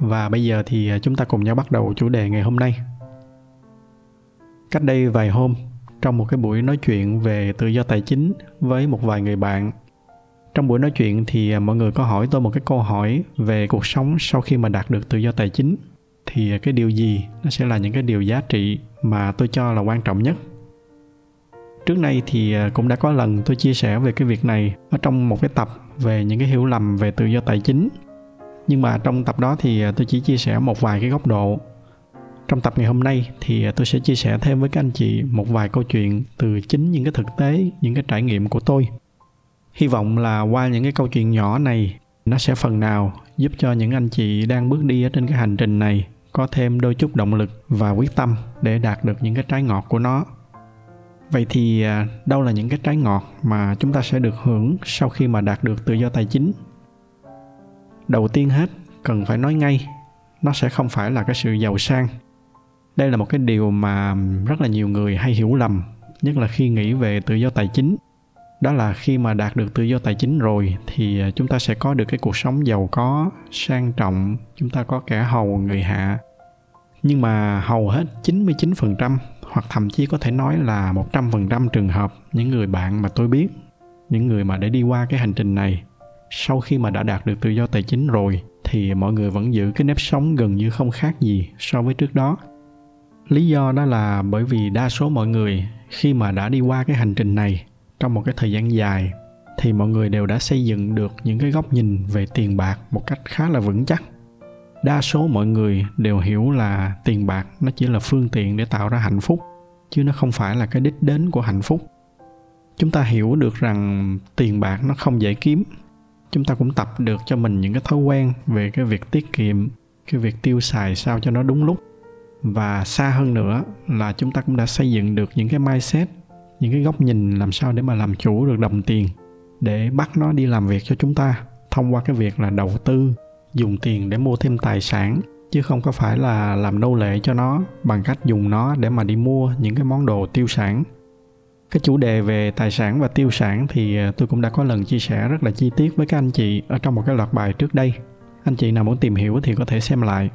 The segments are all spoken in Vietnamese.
và bây giờ thì à, chúng ta cùng nhau bắt đầu chủ đề ngày hôm nay. Cách đây vài hôm, trong một cái buổi nói chuyện về tự do tài chính với một vài người bạn, trong buổi nói chuyện thì à, mọi người có hỏi tôi một cái câu hỏi về cuộc sống sau khi mà đạt được tự do tài chính. Thì à, cái điều gì nó sẽ là những cái điều giá trị mà tôi cho là quan trọng nhất? Trước đây thì cũng đã có lần tôi chia sẻ về cái việc này ở trong một cái tập về những cái hiểu lầm về tự do tài chính nhưng mà trong tập đó thì ờ, tôi chỉ chia sẻ một vài cái góc độ. Trong tập ngày hôm nay thì ờ, tôi sẽ chia sẻ thêm với các anh chị một vài câu chuyện từ chính những cái thực tế, những cái trải nghiệm của tôi. Hy vọng là qua những cái câu chuyện nhỏ này, nó sẽ phần nào giúp cho những anh chị đang bước đi ở trên cái hành trình này có thêm đôi chút động lực và quyết tâm để đạt được những cái trái ngọt của nó. Vậy thì ờ, đâu là những cái trái ngọt mà chúng ta sẽ được hưởng sau khi mà đạt được tự do tài chính? Đầu tiên hết, cần phải nói ngay. Nó sẽ không phải là cái sự giàu sang. Đây là một cái điều mà rất là nhiều người hay hiểu lầm, nhất là khi nghĩ về tự do tài chính. Đó là khi mà đạt được tự do tài chính rồi thì chúng ta sẽ có được cái cuộc sống giàu có, sang trọng, chúng ta có kẻ hầu, người hạ. Nhưng mà hầu hết 99% hoặc thậm chí có thể nói là 100% trường hợp những người bạn mà tôi biết, những người mà để đi qua cái hành trình này sau khi mà đã đạt được tự do tài chính rồi, thì mọi người vẫn giữ cái nếp sống gần như không khác gì so với trước đó. Lý do đó là bởi vì đa số mọi người khi mà đã đi qua cái hành trình này trong một cái thời gian dài, thì mọi người đều đã xây dựng được những cái góc nhìn về tiền bạc một cách khá là vững chắc. Đa số mọi người đều hiểu là tiền bạc nó chỉ là phương tiện để tạo ra hạnh phúc, chứ nó không phải là cái đích đến của hạnh phúc. Chúng ta hiểu được rằng tiền bạc nó không dễ kiếm chúng ta cũng tập được cho mình những cái thói quen về cái việc tiết kiệm, cái việc tiêu xài sao cho nó đúng lúc. Và xa hơn nữa là chúng ta cũng đã xây dựng được những cái mindset, những cái góc nhìn làm sao để mà làm chủ được đồng tiền, để bắt nó đi làm việc cho chúng ta, thông qua cái việc là đầu tư, dùng tiền để mua thêm tài sản, chứ không có phải là làm nô lệ cho nó bằng cách dùng nó để mà đi mua những cái món đồ tiêu sản cái chủ đề về tài sản và tiêu sản thì ờ, tôi cũng đã có lần chia sẻ rất là chi tiết với các anh chị ở trong một cái loạt bài trước đây. Anh chị nào muốn tìm hiểu thì có thể xem lại.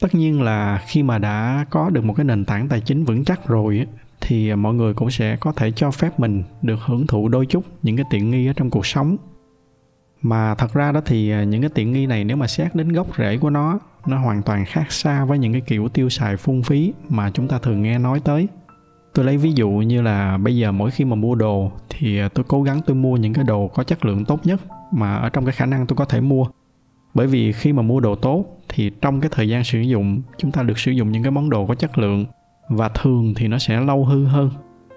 Tất nhiên là khi mà đã có được một cái nền tảng tài chính vững chắc rồi thì mọi người cũng sẽ có thể cho phép mình được hưởng thụ đôi chút những cái tiện nghi ở trong cuộc sống. Mà thật ra đó thì ờ, những cái tiện nghi này nếu mà xét đến gốc rễ của nó nó hoàn toàn khác xa với những cái kiểu tiêu xài phung phí mà chúng ta thường nghe nói tới tôi lấy ví dụ như là bây giờ mỗi khi mà mua đồ thì à, tôi cố gắng tôi mua những cái đồ có chất lượng tốt nhất mà ở trong cái khả năng tôi có thể mua. Bởi vì khi mà mua đồ tốt thì trong cái thời gian sử dụng, chúng ta được sử dụng những cái món đồ có chất lượng và thường thì nó sẽ lâu hư hơn.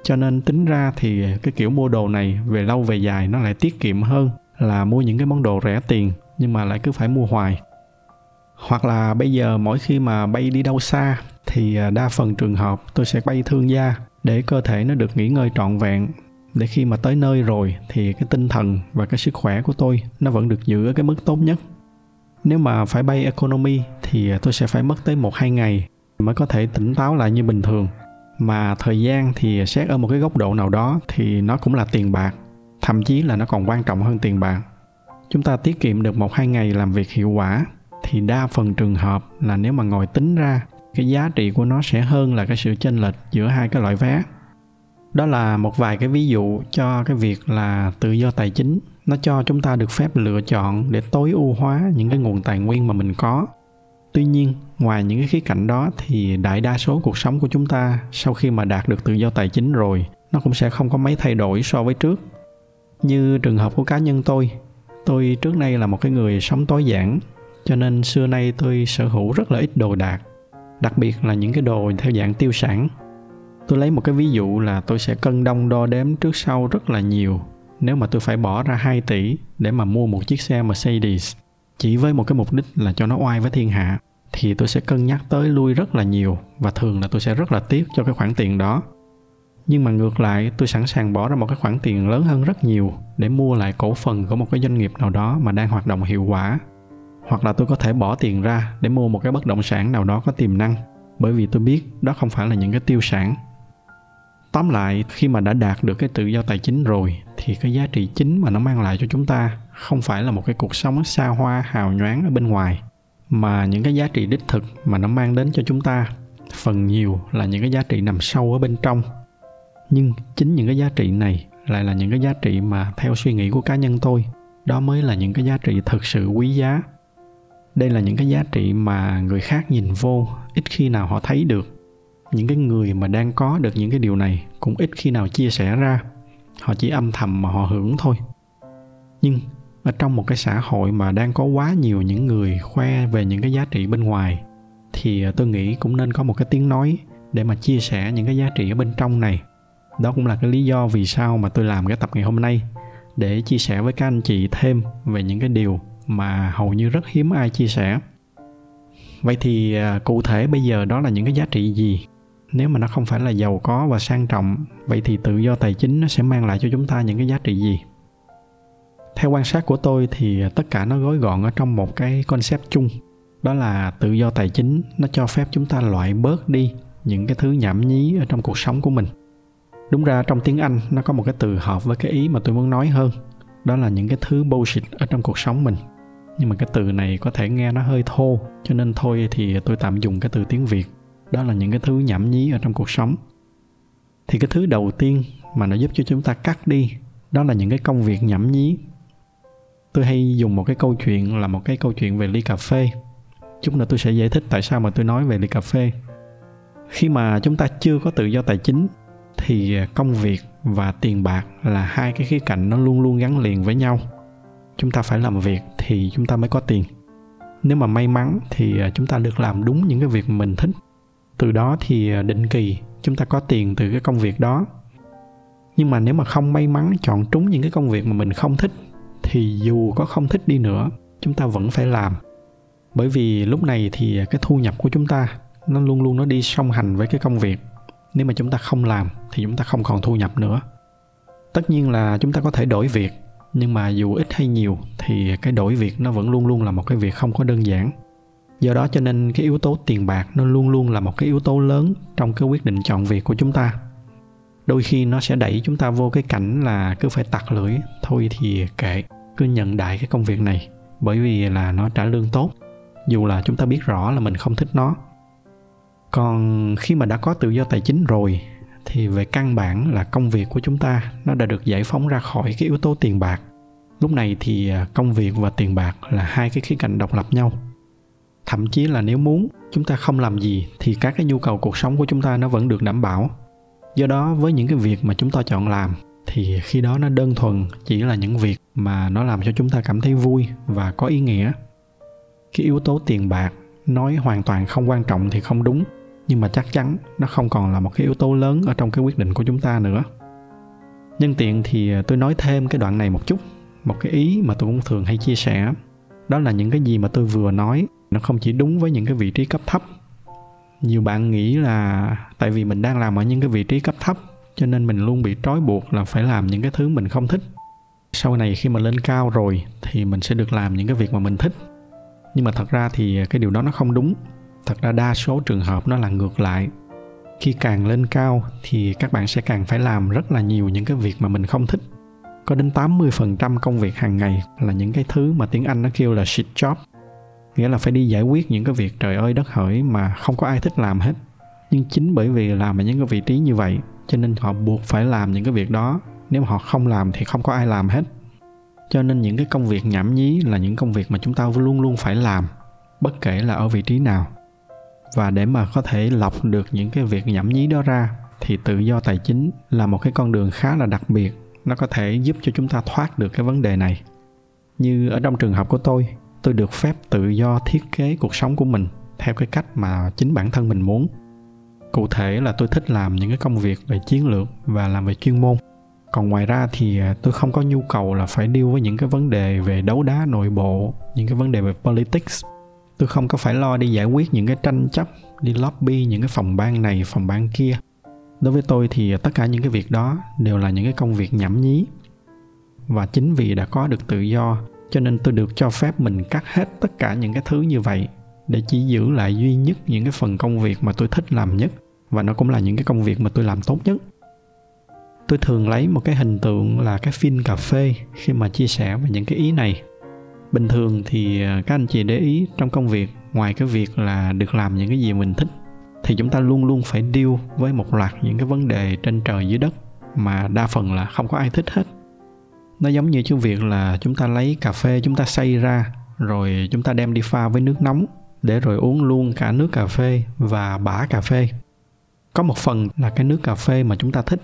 Cho nên tính ra thì cái kiểu mua đồ này về lâu về dài nó lại tiết kiệm hơn là mua những cái món đồ rẻ tiền nhưng mà lại cứ phải mua hoài. Hoặc là bây giờ mỗi khi mà bay đi đâu xa thì à, đa phần trường hợp tôi sẽ bay thương gia để cơ thể nó được nghỉ ngơi trọn vẹn. Để khi mà tới nơi rồi thì cái tinh thần và cái sức khỏe của tôi nó vẫn được giữ ở cái mức tốt nhất. Nếu mà phải bay economy thì tôi sẽ phải mất tới một hai ngày mới có thể tỉnh táo lại như bình thường. Mà thời gian thì xét ở một cái góc độ nào đó thì nó cũng là tiền bạc, thậm chí là nó còn quan trọng hơn tiền bạc. Chúng ta tiết kiệm được một hai ngày làm việc hiệu quả thì đa phần trường hợp là nếu mà ngồi tính ra cái giá trị của nó sẽ hơn là cái sự chênh lệch giữa hai cái loại vé. Đó là một vài cái ví dụ cho cái việc là tự do tài chính. Nó cho chúng ta được phép lựa chọn để tối ưu hóa những cái nguồn tài nguyên mà mình có. Tuy nhiên, ngoài những cái khía cạnh đó thì đại đa số cuộc sống của chúng ta sau khi mà đạt được tự do tài chính rồi, nó cũng sẽ không có mấy thay đổi so với trước. Như trường hợp của cá nhân tôi tôi trước nay là một cái người sống tối giản, cho nên xưa nay tôi sở hữu rất là ít đồ đạc đặc biệt là những cái đồ theo dạng tiêu sản. Tôi lấy một cái ví dụ là tôi sẽ cân đong đo đếm trước sau rất là nhiều. Nếu mà tôi phải bỏ ra 2 tỷ để mà mua một chiếc xe Mercedes chỉ với một cái mục đích là cho nó oai với thiên hạ, thì tôi sẽ cân nhắc tới lui rất là nhiều và thường là tôi sẽ rất là tiếc cho cái khoản tiền đó. Nhưng mà ngược lại, tôi sẵn sàng bỏ ra một cái khoản tiền lớn hơn rất nhiều để mua lại cổ phần của một cái doanh nghiệp nào đó mà đang hoạt động hiệu quả hoặc là tôi có thể bỏ tiền ra để mua một cái bất động sản nào đó có tiềm năng, bởi vì tôi biết đó không phải là những cái tiêu sản. Tóm lại, khi mà đã đạt được cái tự do tài chính rồi, thì cái giá trị chính mà nó mang lại cho chúng ta không phải là một cái cuộc sống xa hoa, hào nhoáng ở bên ngoài, mà những cái giá trị đích thực mà nó mang đến cho chúng ta. Phần nhiều là những cái giá trị nằm sâu ở bên trong. Nhưng chính những cái giá trị này lại là những cái giá trị mà theo suy nghĩ của cá nhân tôi. Đó mới là những cái giá trị thực sự quý giá đây là những cái giá trị mà người khác nhìn vô, ít khi nào họ thấy được. Những cái người mà đang có được những cái điều này cũng ít khi nào chia sẻ ra. Họ chỉ âm thầm mà họ hưởng thôi. Nhưng ở trong một cái xã hội mà đang có quá nhiều những người khoe về những cái giá trị bên ngoài, thì tôi nghĩ cũng nên có một cái tiếng nói để mà chia sẻ những cái giá trị ở bên trong này. Đó cũng là cái lý do vì sao mà tôi làm cái tập ngày hôm nay, để chia sẻ với các anh chị thêm về những cái điều mà hầu như rất hiếm ai chia sẻ. Vậy thì à, cụ thể bây giờ đó là những cái giá trị gì? Nếu mà nó không phải là giàu có và sang trọng, vậy thì tự do tài chính nó sẽ mang lại cho chúng ta những cái giá trị gì? Theo quan sát của tôi thì tất cả nó gói gọn ở trong một cái concept chung. Đó là tự do tài chính nó cho phép chúng ta loại bớt đi những cái thứ nhảm nhí ở trong cuộc sống của mình. Đúng ra trong tiếng anh nó có một cái từ hợp với cái ý mà tôi muốn nói hơn. Đó là những cái thứ bullshit ở trong cuộc sống mình nhưng mà cái từ này có thể nghe nó hơi thô, cho nên thôi thì tôi tạm dùng cái từ tiếng việt. Đó là những cái thứ nhảm nhí ở trong cuộc sống. Thì cái thứ đầu tiên mà nó giúp cho chúng ta cắt đi, đó là những cái công việc nhảm nhí. Tôi hay dùng một cái câu chuyện là một cái câu chuyện về ly cà phê. Chút nữa tôi sẽ giải thích tại sao mà tôi nói về ly cà phê. Khi mà chúng ta chưa có tự do tài chính, thì công việc và tiền bạc là hai cái khía cạnh nó luôn luôn gắn liền với nhau. Chúng ta phải làm việc thì chúng ta mới có tiền. Nếu mà may mắn thì à, chúng ta được làm đúng những cái việc mình thích. Từ đó thì à, định kỳ chúng ta có tiền từ cái công việc đó. Nhưng mà nếu mà không may mắn chọn trúng những cái công việc mà mình không thích, thì dù có không thích đi nữa, chúng ta vẫn phải làm. Bởi vì lúc này thì à, cái thu nhập của chúng ta nó luôn luôn nó đi song hành với cái công việc. Nếu mà chúng ta không làm thì chúng ta không còn thu nhập nữa. Tất nhiên là chúng ta có thể đổi việc nhưng mà dù ít hay nhiều thì cái đổi việc nó vẫn luôn luôn là một cái việc không có đơn giản. Do đó cho nên cái yếu tố tiền bạc nó luôn luôn là một cái yếu tố lớn trong cái quyết định chọn việc của chúng ta. Đôi khi nó sẽ đẩy chúng ta vô cái cảnh là cứ phải tặc lưỡi, thôi thì kệ, cứ nhận đại cái công việc này, bởi vì là nó trả lương tốt, dù là chúng ta biết rõ là mình không thích nó. Còn khi mà đã có tự do tài chính rồi thì về căn bản là công việc của chúng ta nó đã được giải phóng ra khỏi cái yếu tố tiền bạc. Lúc này thì à, công việc và tiền bạc là hai cái khía cạnh độc lập nhau. Thậm chí là nếu muốn chúng ta không làm gì thì các cái nhu cầu cuộc sống của chúng ta nó vẫn được đảm bảo. Do đó, với những cái việc mà chúng ta chọn làm thì khi đó nó đơn thuần chỉ là những việc mà nó làm cho chúng ta cảm thấy vui và có ý nghĩa. Cái yếu tố tiền bạc nói hoàn toàn không quan trọng thì không đúng nhưng mà chắc chắn nó không còn là một cái yếu tố lớn ở trong cái quyết định của chúng ta nữa. Nhân tiện thì tôi nói thêm cái đoạn này một chút, một cái ý mà tôi cũng thường hay chia sẻ. Đó là những cái gì mà tôi vừa nói, nó không chỉ đúng với những cái vị trí cấp thấp. Nhiều bạn nghĩ là tại vì mình đang làm ở những cái vị trí cấp thấp, cho nên mình luôn bị trói buộc là phải làm những cái thứ mình không thích. Sau này khi mà lên cao rồi thì mình sẽ được làm những cái việc mà mình thích. Nhưng mà thật ra thì cái điều đó nó không đúng thật ra đa số trường hợp nó là ngược lại. Khi càng lên cao thì các bạn sẽ càng phải làm rất là nhiều những cái việc mà mình không thích. Có đến 80% công việc hàng ngày là những cái thứ mà tiếng Anh nó kêu là shit job. Nghĩa là phải đi giải quyết những cái việc trời ơi đất hỡi mà không có ai thích làm hết. Nhưng chính bởi vì làm ở những cái vị trí như vậy, cho nên họ buộc phải làm những cái việc đó. Nếu mà họ không làm thì không có ai làm hết. Cho nên những cái công việc nhảm nhí là những công việc mà chúng ta luôn luôn phải làm, bất kể là ở vị trí nào và để mà có thể lọc được những cái việc nhảm nhí đó ra, thì tự do tài chính là một cái con đường khá là đặc biệt. Nó có thể giúp cho chúng ta thoát được cái vấn đề này. Như ở trong trường hợp của tôi tôi được phép tự do thiết kế cuộc sống của mình theo cái cách mà chính bản thân mình muốn. Cụ thể là tôi thích làm những cái công việc về chiến lược và làm về chuyên môn. Còn ngoài ra thì à, tôi không có nhu cầu là phải deal với những cái vấn đề về đấu đá nội bộ, những cái vấn đề về politics tôi không có phải lo đi giải quyết những cái tranh chấp, đi lobby những cái phòng ban này, phòng ban kia. Đối với tôi thì tất cả những cái việc đó đều là những cái công việc nhảm nhí. Và chính vì đã có được tự do, cho nên tôi được cho phép mình cắt hết tất cả những cái thứ như vậy để chỉ giữ lại duy nhất những cái phần công việc mà tôi thích làm nhất. Và nó cũng là những cái công việc mà tôi làm tốt nhất. Tôi thường lấy một cái hình tượng là cái phin cà phê khi mà chia sẻ về những cái ý này bình thường thì à, các anh chị để ý trong công việc, ngoài cái việc là được làm những cái gì mình thích, thì chúng ta luôn luôn phải deal với một loạt những cái vấn đề trên trời dưới đất mà đa phần là không có ai thích hết. Nó giống như cái việc là chúng ta lấy cà phê chúng ta xay ra, rồi chúng ta đem đi pha với nước nóng để rồi uống luôn cả nước cà phê và bã cà phê. Có một phần là cái nước cà phê mà chúng ta thích,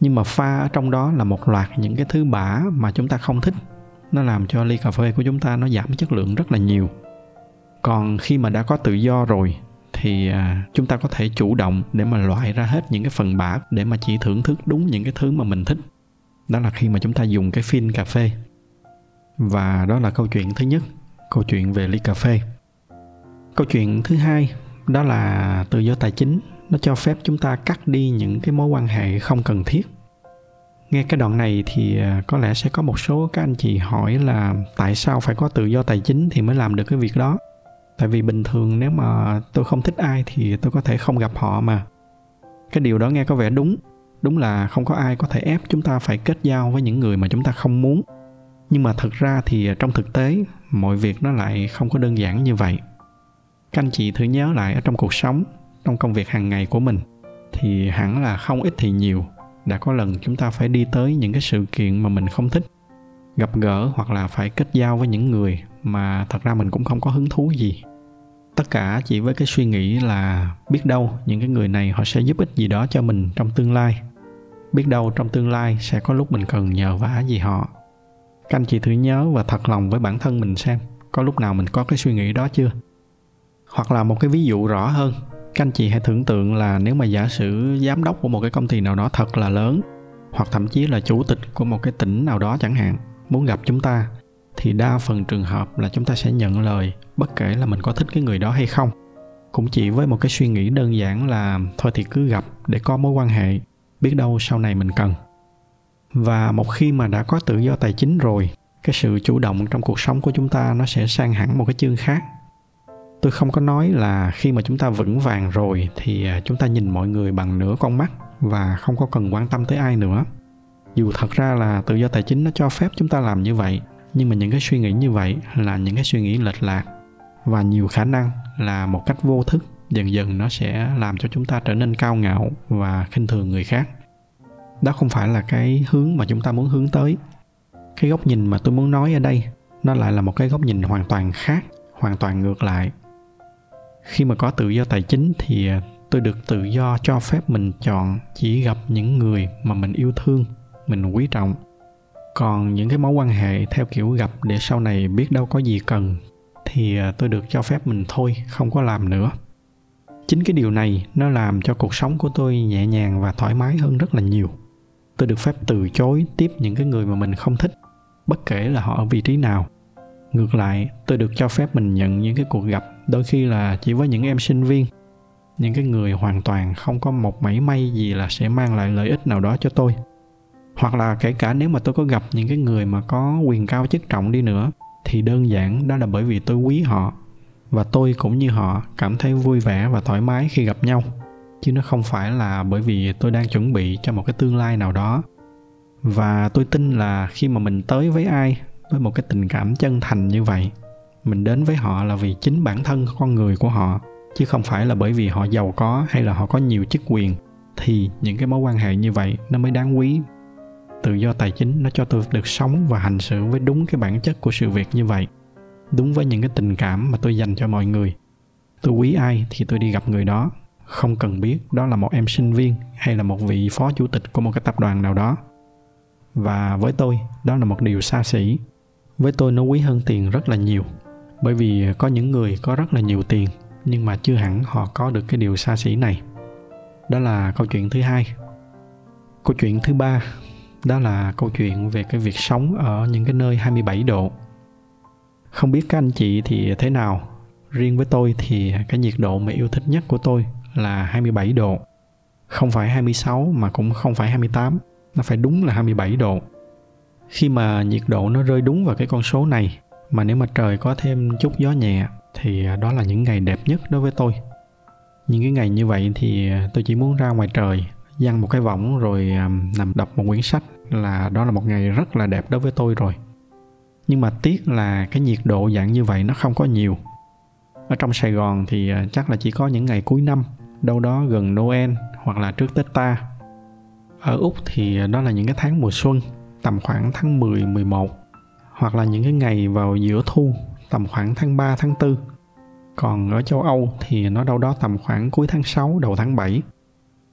nhưng mà pha ở trong đó là một loạt những cái thứ bã mà chúng ta không thích nó làm cho ly cà phê của chúng ta nó giảm chất lượng rất là nhiều. Còn khi mà đã có tự do rồi, thì à, chúng ta có thể chủ động để mà loại ra hết những cái phần bã để mà chỉ thưởng thức đúng những cái thứ mà mình thích. Đó là khi mà chúng ta dùng cái phin cà phê. Và đó là câu chuyện thứ nhất, câu chuyện về ly cà phê. Câu chuyện thứ hai, đó là tự do tài chính. Nó cho phép chúng ta cắt đi những cái mối quan hệ không cần thiết nghe cái đoạn này thì à, có lẽ sẽ có một số các anh chị hỏi là tại sao phải có tự do tài chính thì mới làm được cái việc đó? Tại vì bình thường nếu mà tôi không thích ai thì tôi có thể không gặp họ mà. Cái điều đó nghe có vẻ đúng. Đúng là không có ai có thể ép chúng ta phải kết giao với những người mà chúng ta không muốn. Nhưng mà thật ra thì à, trong thực tế, mọi việc nó lại không có đơn giản như vậy. Các anh chị thử nhớ lại ở trong cuộc sống, trong công việc hàng ngày của mình, thì hẳn là không ít thì nhiều đã có lần chúng ta phải đi tới những cái sự kiện mà mình không thích, gặp gỡ hoặc là phải kết giao với những người mà thật ra mình cũng không có hứng thú gì. Tất cả chỉ với cái suy nghĩ là biết đâu những cái người này họ sẽ giúp ích gì đó cho mình trong tương lai. Biết đâu trong tương lai sẽ có lúc mình cần nhờ vả gì họ. Các anh chị thử nhớ và thật lòng với bản thân mình xem, có lúc nào mình có cái suy nghĩ đó chưa? Hoặc là một cái ví dụ rõ hơn các anh chị hãy tưởng tượng là nếu mà giả sử giám đốc của một cái công ty nào đó thật là lớn, hoặc thậm chí là chủ tịch của một cái tỉnh nào đó chẳng hạn, muốn gặp chúng ta, thì đa phần trường hợp là chúng ta sẽ nhận lời bất kể là mình có thích cái người đó hay không. Cũng chỉ với một cái suy nghĩ đơn giản là, thôi thì cứ gặp để có mối quan hệ, biết đâu sau này mình cần. Và một khi mà đã có tự do tài chính rồi, cái sự chủ động trong cuộc sống của chúng ta nó sẽ sang hẳn một cái chương khác tôi không có nói là khi mà chúng ta vững vàng rồi thì à, chúng ta nhìn mọi người bằng nửa con mắt và không có cần quan tâm tới ai nữa. Dù thật ra là tự do tài chính nó cho phép chúng ta làm như vậy, nhưng mà những cái suy nghĩ như vậy là những cái suy nghĩ lệch lạc. Và nhiều khả năng là một cách vô thức, dần dần nó sẽ làm cho chúng ta trở nên cao ngạo và khinh thường người khác. Đó không phải là cái hướng mà chúng ta muốn hướng tới. Cái góc nhìn mà tôi muốn nói ở đây, nó lại là một cái góc nhìn hoàn toàn khác, hoàn toàn ngược lại khi mà có tự do tài chính thì à, tôi được tự do cho phép mình chọn chỉ gặp những người mà mình yêu thương, mình quý trọng. Còn những cái mối quan hệ theo kiểu gặp để sau này biết đâu có gì cần thì à, tôi được cho phép mình thôi, không có làm nữa. Chính cái điều này nó làm cho cuộc sống của tôi nhẹ nhàng và thoải mái hơn rất là nhiều. Tôi được phép từ chối tiếp những cái người mà mình không thích, bất kể là họ ở vị trí nào. Ngược lại, tôi được cho phép mình nhận những cái cuộc gặp đôi khi là chỉ với những em sinh viên, những cái người hoàn toàn không có một mảy may gì là sẽ mang lại lợi ích nào đó cho tôi. Hoặc là kể cả nếu mà tôi có gặp những cái người mà có quyền cao chức trọng đi nữa, thì đơn giản đó là bởi vì tôi quý họ, và tôi cũng như họ cảm thấy vui vẻ và thoải mái khi gặp nhau. Chứ nó không phải là bởi vì tôi đang chuẩn bị cho một cái tương lai nào đó. Và tôi tin là khi mà mình tới với ai, với một cái tình cảm chân thành như vậy mình đến với họ là vì chính bản thân con người của họ, chứ không phải là bởi vì họ giàu có hay là họ có nhiều chức quyền. Thì những cái mối quan hệ như vậy nó mới đáng quý. Tự do tài chính nó cho tôi được sống và hành xử với đúng cái bản chất của sự việc như vậy. Đúng với những cái tình cảm mà tôi dành cho mọi người. Tôi quý ai thì tôi đi gặp người đó. Không cần biết đó là một em sinh viên hay là một vị phó chủ tịch của một cái tập đoàn nào đó. Và với tôi, đó là một điều xa xỉ. Với tôi nó quý hơn tiền rất là nhiều bởi vì có những người có rất là nhiều tiền nhưng mà chưa hẳn họ có được cái điều xa xỉ này đó là câu chuyện thứ hai câu chuyện thứ ba đó là câu chuyện về cái việc sống ở những cái nơi 27 độ không biết các anh chị thì thế nào riêng với tôi thì cái nhiệt độ mà yêu thích nhất của tôi là 27 độ. Không phải 26 mà cũng không phải 28, nó phải đúng là 27 độ. Khi mà nhiệt độ nó rơi đúng vào cái con số này mà nếu mà trời có thêm chút gió nhẹ thì đó là những ngày đẹp nhất đối với tôi. Những cái ngày như vậy thì tôi chỉ muốn ra ngoài trời dăng một cái võng rồi nằm đọc một quyển sách là đó là một ngày rất là đẹp đối với tôi rồi. Nhưng mà tiếc là cái nhiệt độ dạng như vậy nó không có nhiều. Ở trong sài gòn thì ờ, chắc là chỉ có những ngày cuối năm đâu đó gần noel hoặc là trước tết ta. Ở úc thì đó là những cái tháng mùa xuân tầm khoảng tháng 10, 11 hoặc là những cái ngày vào giữa thu tầm khoảng tháng 3, tháng 4 còn ở châu Âu thì nó đâu đó tầm khoảng cuối tháng 6, đầu tháng 7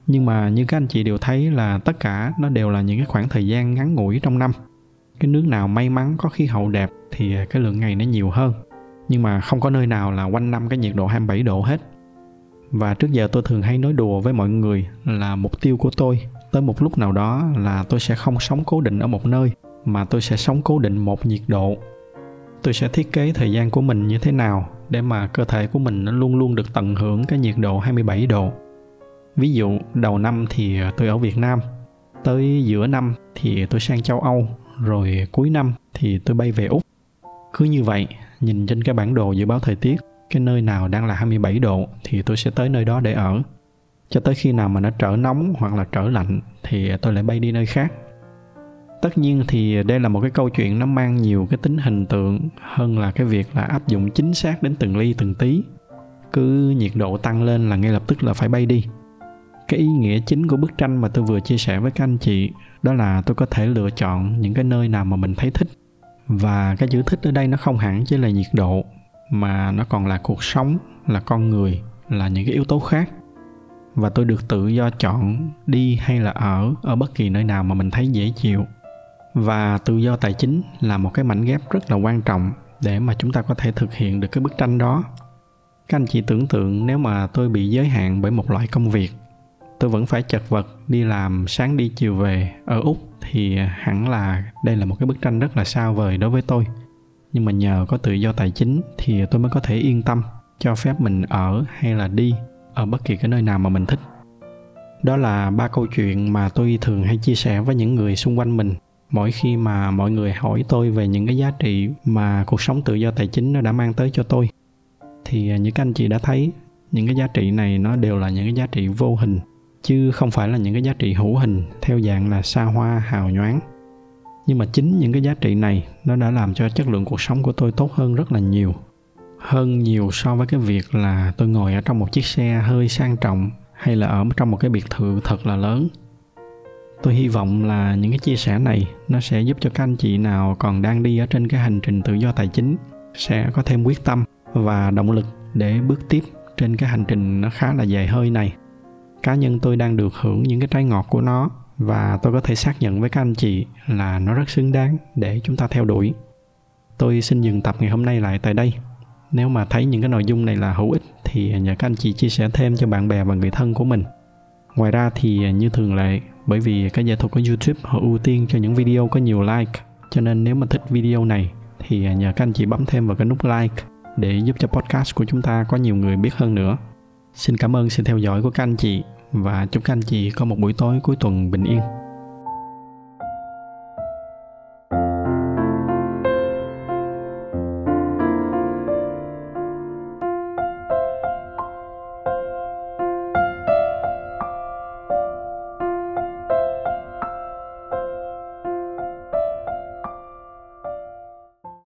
nhưng mà như các anh chị đều thấy là tất cả nó đều là những cái khoảng thời gian ngắn ngủi trong năm. Cái nước nào may mắn có khí hậu đẹp thì cái lượng ngày nó nhiều hơn. Nhưng mà không có nơi nào là quanh năm cái nhiệt độ 27 độ hết. Và trước giờ tôi thường hay nói đùa với mọi người là mục tiêu của tôi tới một lúc nào đó là tôi sẽ không sống cố định ở một nơi mà tôi sẽ sống cố định một nhiệt độ tôi sẽ thiết kế thời gian của mình như thế nào để mà cơ thể của mình nó luôn luôn được tận hưởng cái nhiệt độ 27 độ ví dụ đầu năm thì tôi ở Việt Nam tới giữa năm thì tôi sang châu Âu rồi cuối năm thì tôi bay về Úc. Cứ như vậy, nhìn trên cái bản đồ dự báo thời tiết, cái nơi nào đang là 27 độ thì tôi sẽ tới nơi đó để ở. Cho tới khi nào mà nó trở nóng hoặc là trở lạnh thì tôi lại bay đi nơi khác. Tất nhiên thì đây là một cái câu chuyện nó mang nhiều cái tính hình tượng hơn là cái việc là áp dụng chính xác đến từng ly, từng tí. Cứ nhiệt độ tăng lên là ngay lập tức là phải bay đi. Cái ý nghĩa chính của bức tranh mà tôi vừa chia sẻ với các anh chị, đó là tôi có thể lựa chọn những cái nơi nào mà mình thấy thích. Và cái chữ thích ở đây nó không hẳn chỉ là nhiệt độ, mà nó còn là cuộc sống, là con người, là những cái yếu tố khác. Và tôi được tự do chọn đi hay là ở ở bất kỳ nơi nào mà mình thấy dễ chịu và tự do tài chính là một cái mảnh ghép rất là quan trọng để mà chúng ta có thể thực hiện được cái bức tranh đó. Các anh chị tưởng tượng nếu mà tôi bị giới hạn bởi một loại công việc, tôi vẫn phải chật vật đi làm sáng đi chiều về ở úc thì hẳn là đây là một cái bức tranh rất là xa vời đối với tôi. Nhưng mà nhờ có tự do tài chính thì tôi mới có thể yên tâm cho phép mình ở hay là đi ở bất kỳ cái nơi nào mà mình thích. Đó là ba câu chuyện mà tôi thường hay chia sẻ với những người xung quanh mình mỗi khi mà mọi người hỏi tôi về những cái giá trị mà cuộc sống tự do tài chính nó đã mang tới cho tôi, thì những các anh chị đã thấy, những cái giá trị này nó đều là những cái giá trị vô hình, chứ không phải là những cái giá trị hữu hình, theo dạng là xa hoa, hào nhoáng. Nhưng mà chính những cái giá trị này nó đã làm cho chất lượng cuộc sống của tôi tốt hơn rất là nhiều. Hơn nhiều so với cái việc là tôi ngồi ở trong một chiếc xe hơi sang trọng, hay là ở trong một cái biệt thự thật là lớn tôi hy vọng là những cái chia sẻ này nó sẽ giúp cho các anh chị nào còn đang đi ở trên cái hành trình tự do tài chính sẽ có thêm quyết tâm và động lực để bước tiếp trên cái hành trình nó khá là dài hơi này. Cá nhân tôi đang được hưởng những cái trái ngọt của nó và tôi có thể xác nhận với các anh chị là nó rất xứng đáng để chúng ta theo đuổi. Tôi xin dừng tập ngày hôm nay lại tại đây. Nếu mà thấy những cái nội dung này là hữu ích thì nhờ các anh chị chia sẻ thêm cho bạn bè và người thân của mình. Ngoài ra thì như thường lệ bởi vì các giải thuật của youtube, họ ưu tiên cho những video có nhiều like cho nên nếu mà thích video này, thì nhờ các anh chị bấm thêm vào cái nút like để giúp cho podcast của chúng ta có nhiều người biết hơn nữa Xin cảm ơn sự theo dõi của các anh chị và chúc các anh chị có một buổi tối cuối tuần bình yên.